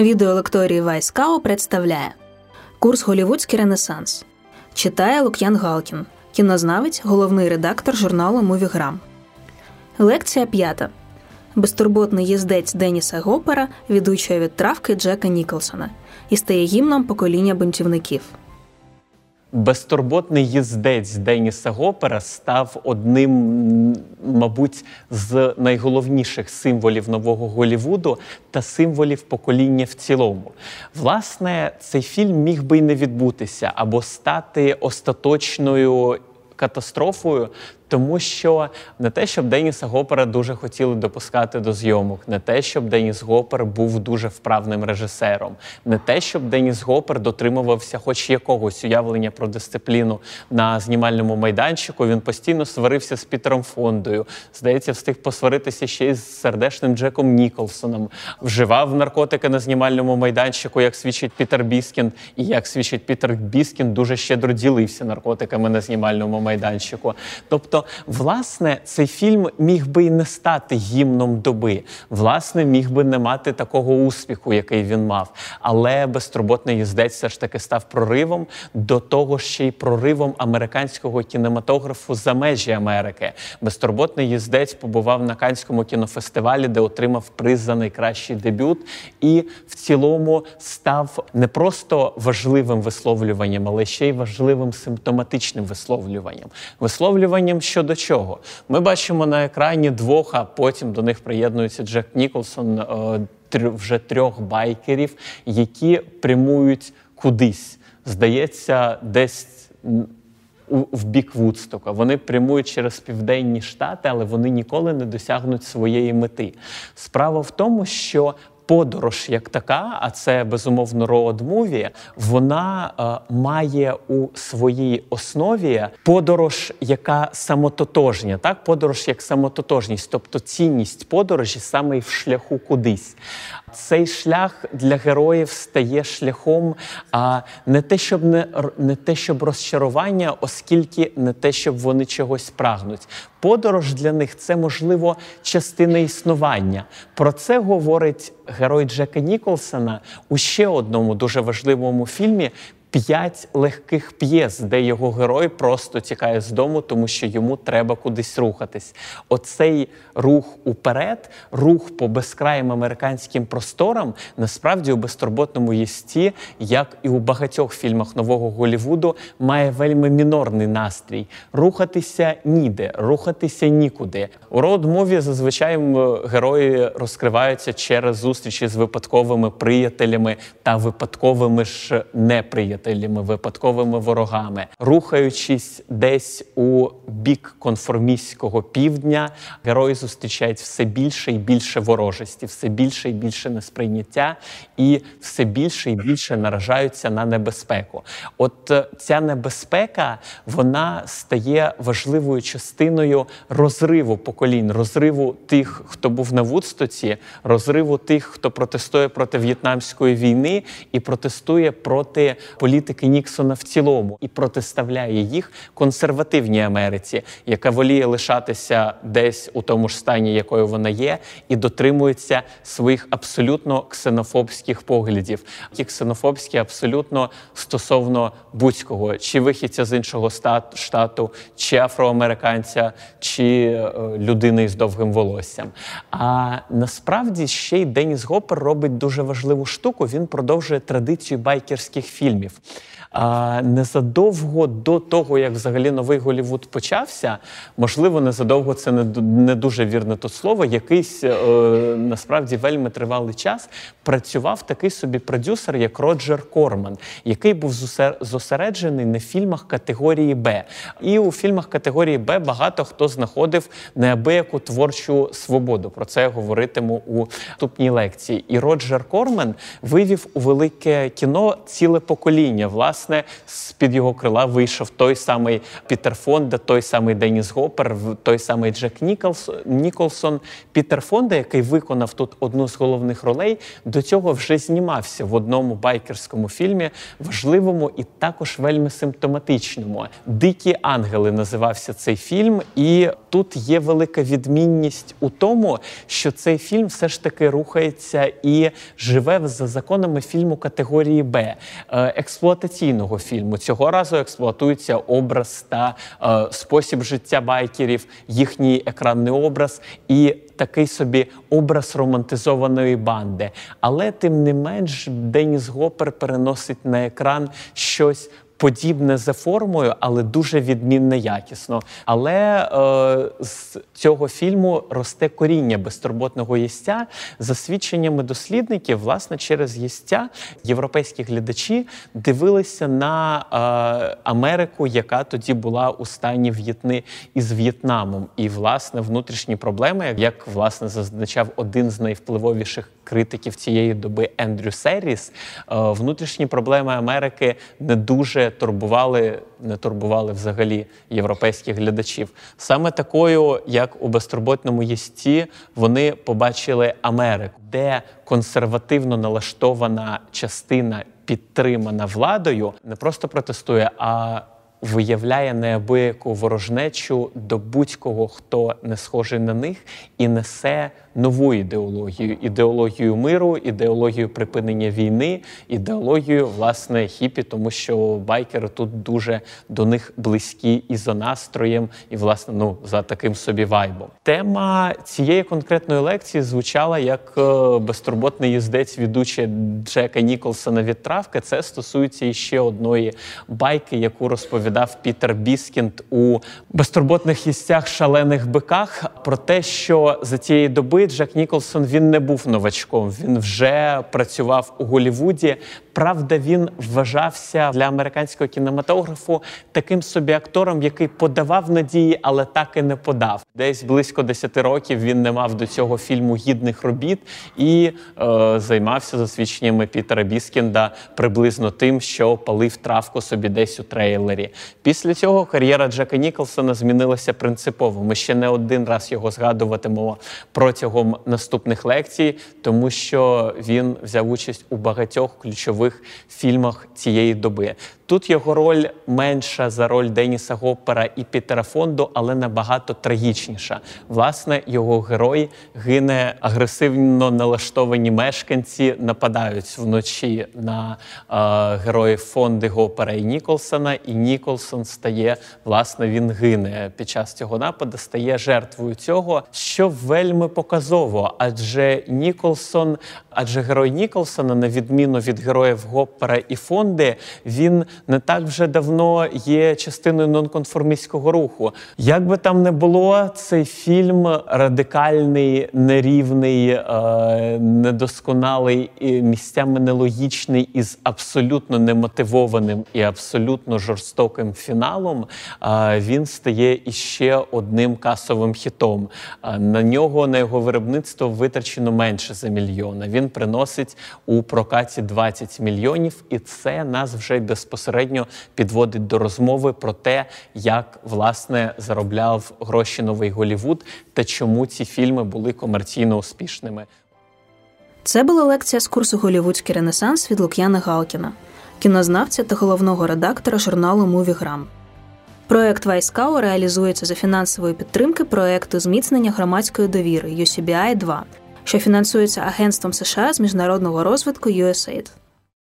Відеолекторії Вайскао представляє Курс Голівудський Ренесанс. Читає Лук'ян Галкін, кінознавець, головний редактор журналу Мувіграм. Лекція п'ята. Безтурботний їздець Деніса Гопера відучує від травки Джека Ніколсона і стає гімном покоління бунтівників. Безтурботний їздець Деніса Гопера став одним, мабуть, з найголовніших символів нового Голівуду та символів покоління в цілому. Власне, цей фільм міг би й не відбутися або стати остаточною катастрофою, тому що не те, щоб Деніса Гопера дуже хотіли допускати до зйомок, не те, щоб Деніс Гопер був дуже вправним режисером, не те, щоб Деніс Гопер дотримувався хоч якогось уявлення про дисципліну на знімальному майданчику. Він постійно сварився з Пітером Фондою. Здається, встиг посваритися ще й з сердешним Джеком Ніколсоном, вживав наркотики на знімальному майданчику, як свідчить Пітер Біскін, і як свідчить Пітер Біскін, дуже щедро ділився наркотиками на знімальному майданчику. Тобто власне, цей фільм міг би і не стати гімном доби. Власне, міг би не мати такого успіху, який він мав. Але безтурботний їздець все ж таки став проривом до того, ще й проривом американського кінематографу за межі Америки. Безтурботний їздець побував на Канському кінофестивалі, де отримав приз за найкращий дебют, і в цілому став не просто важливим висловлюванням, але ще й важливим симптоматичним висловлюванням. Висловлюванням щодо чого. Ми бачимо на екрані двох, а потім до них приєднується Джек Ніколсон, е, вже трьох байкерів, які прямують кудись. Здається, десь. В бік Вудстока. Вони прямують через південні штати, але вони ніколи не досягнуть своєї мети. Справа в тому, що подорож як така, а це безумовно роуд-муві, вона е, має у своїй основі подорож, яка самототожня, так подорож як самототожність, тобто цінність подорожі саме в шляху кудись. Цей шлях для героїв стає шляхом а не те, щоб не, не те, щоб розчарування, оскільки не те, щоб вони чогось прагнуть. Подорож для них це можливо частина існування. Про це говорить герой Джека Ніколсона у ще одному дуже важливому фільмі п'ять легких п'єс, де його герой просто тікає з дому, тому що йому треба кудись рухатись. Оцей рух уперед, рух по безкраїм американським просторам, насправді у безтурботному їздці, як і у багатьох фільмах нового Голівуду, має вельми мінорний настрій. Рухатися ніде, рухатися нікуди. У роуд-муві зазвичай герої розкриваються через зустрічі з випадковими приятелями та випадковими ж неприятелями неприятелями, випадковими ворогами, рухаючись десь у бік конформістського півдня, герої зустрічають все більше і більше ворожості, все більше і більше несприйняття, і все більше і більше наражаються на небезпеку. От е, ця небезпека вона стає важливою частиною розриву поколінь, розриву тих, хто був на Вудстоці, розриву тих, хто протестує проти в'єтнамської війни і протестує проти політики політики Ніксона в цілому і протиставляє їх консервативній Америці, яка воліє лишатися десь у тому ж стані, якою вона є, і дотримується своїх абсолютно ксенофобських поглядів, які ксенофобські абсолютно стосовно будь-кого, чи вихідця з іншого штату, чи афроамериканця, чи е, людини з довгим волоссям. А насправді ще й Деніс Гопер робить дуже важливу штуку. Він продовжує традицію байкерських фільмів. А незадовго до того, як взагалі новий Голівуд почався, можливо, незадовго це не не дуже вірне тут слово. Якийсь е, насправді вельми тривалий час працював такий собі продюсер, як Роджер Корман, який був зосереджений на фільмах категорії Б. І у фільмах категорії Б багато хто знаходив неабияку творчу свободу. Про це я говоритиму у наступній лекції. І Роджер Корман вивів у велике кіно ціле покоління покоління. Власне, з під його крила вийшов той самий Пітер Фонда, той самий Деніс Гопер, той самий Джек Ніколсон. Пітер Фонда, який виконав тут одну з головних ролей, до цього вже знімався в одному байкерському фільмі, важливому і також вельми симптоматичному. Дикі ангели називався цей фільм, і тут є велика відмінність у тому, що цей фільм все ж таки рухається і живе за законами фільму категорії Б, е, експлуатаційного фільму. Цього разу експлуатується образ та е, спосіб життя байкерів, їхній екранний образ і такий собі образ романтизованої банди. Але тим не менш, Деніс Гопер переносить на екран щось подібне за формою, але дуже відмінне якісно. Але е, з цього фільму росте коріння безтурботного єстя. За свідченнями дослідників, власне, через єстя європейські глядачі дивилися на е, Америку, яка тоді була у стані в'єтни із В'єтнамом. І власне внутрішні проблеми, як власне зазначав один з найвпливовіших критиків цієї доби Ендрю Серіс, е, внутрішні проблеми Америки не дуже турбували, не турбували взагалі європейських глядачів. Саме такою, як у безтурботному єсті, вони побачили Америку, де консервативно налаштована частина підтримана владою, не просто протестує, а Виявляє неабияку ворожнечу до будь-кого, хто не схожий на них, і несе нову ідеологію: ідеологію миру, ідеологію припинення війни, ідеологію власне хіпі, тому що байкери тут дуже до них близькі і за настроєм, і власне ну за таким собі вайбом. Тема цієї конкретної лекції звучала як е, безтурботний їздець ведучий Джека Ніколсона від травки. Це стосується іще одної байки, яку розповідав Пітер Біскінд у безтурботних їстях шалених биках про те, що за цієї доби доби Джек Ніколсон він не був новачком. Він вже працював у Голівуді. Правда, він вважався для американського кінематографу таким собі актором, який подавав надії, але так і не подав. Десь близько 10 років він не мав до цього фільму гідних робіт і е, займався за свідченнями Пітера Біскінда приблизно тим, що палив травку собі десь у трейлері. Після цього кар'єра Джека Ніколсона змінилася принципово. Ми ще не один раз його згадуватимемо протягом наступних лекцій, тому що він взяв участь у багатьох ключових фільмах цієї доби. Тут його роль менша за роль Деніса Гоппера і Пітера Фонду, але набагато трагічніша. Власне, його герой гине агресивно налаштовані мешканці, нападають вночі на е, героїв Фонди Гопера і Ніколсона. І Ніколсон стає, власне, він гине під час цього нападу, стає жертвою цього, що вельми показово, адже Ніколсон, адже герой Ніколсона, на відміну від героїв Гоппера і Фонди, він не так вже давно є частиною нонконформістського руху. Як би там не було, цей фільм радикальний, нерівний, е, недосконалий, місцями нелогічний із абсолютно немотивованим і абсолютно жорстоким фіналом. Е, він стає іще одним касовим хітом. Е, на нього на його виробництво витрачено менше за мільйона. Він приносить у прокаті 20 мільйонів, і це нас вже безпосередньо безпосередньо підводить до розмови про те, як власне заробляв гроші новий Голівуд та чому ці фільми були комерційно успішними. Це була лекція з курсу Голівудський Ренесанс від Лук'яна Галкіна, кінознавця та головного редактора журналу Мувіграм. Проект Вайскау реалізується за фінансової підтримки проекту зміцнення громадської довіри UCBI 2 що фінансується Агентством США з міжнародного розвитку USAID.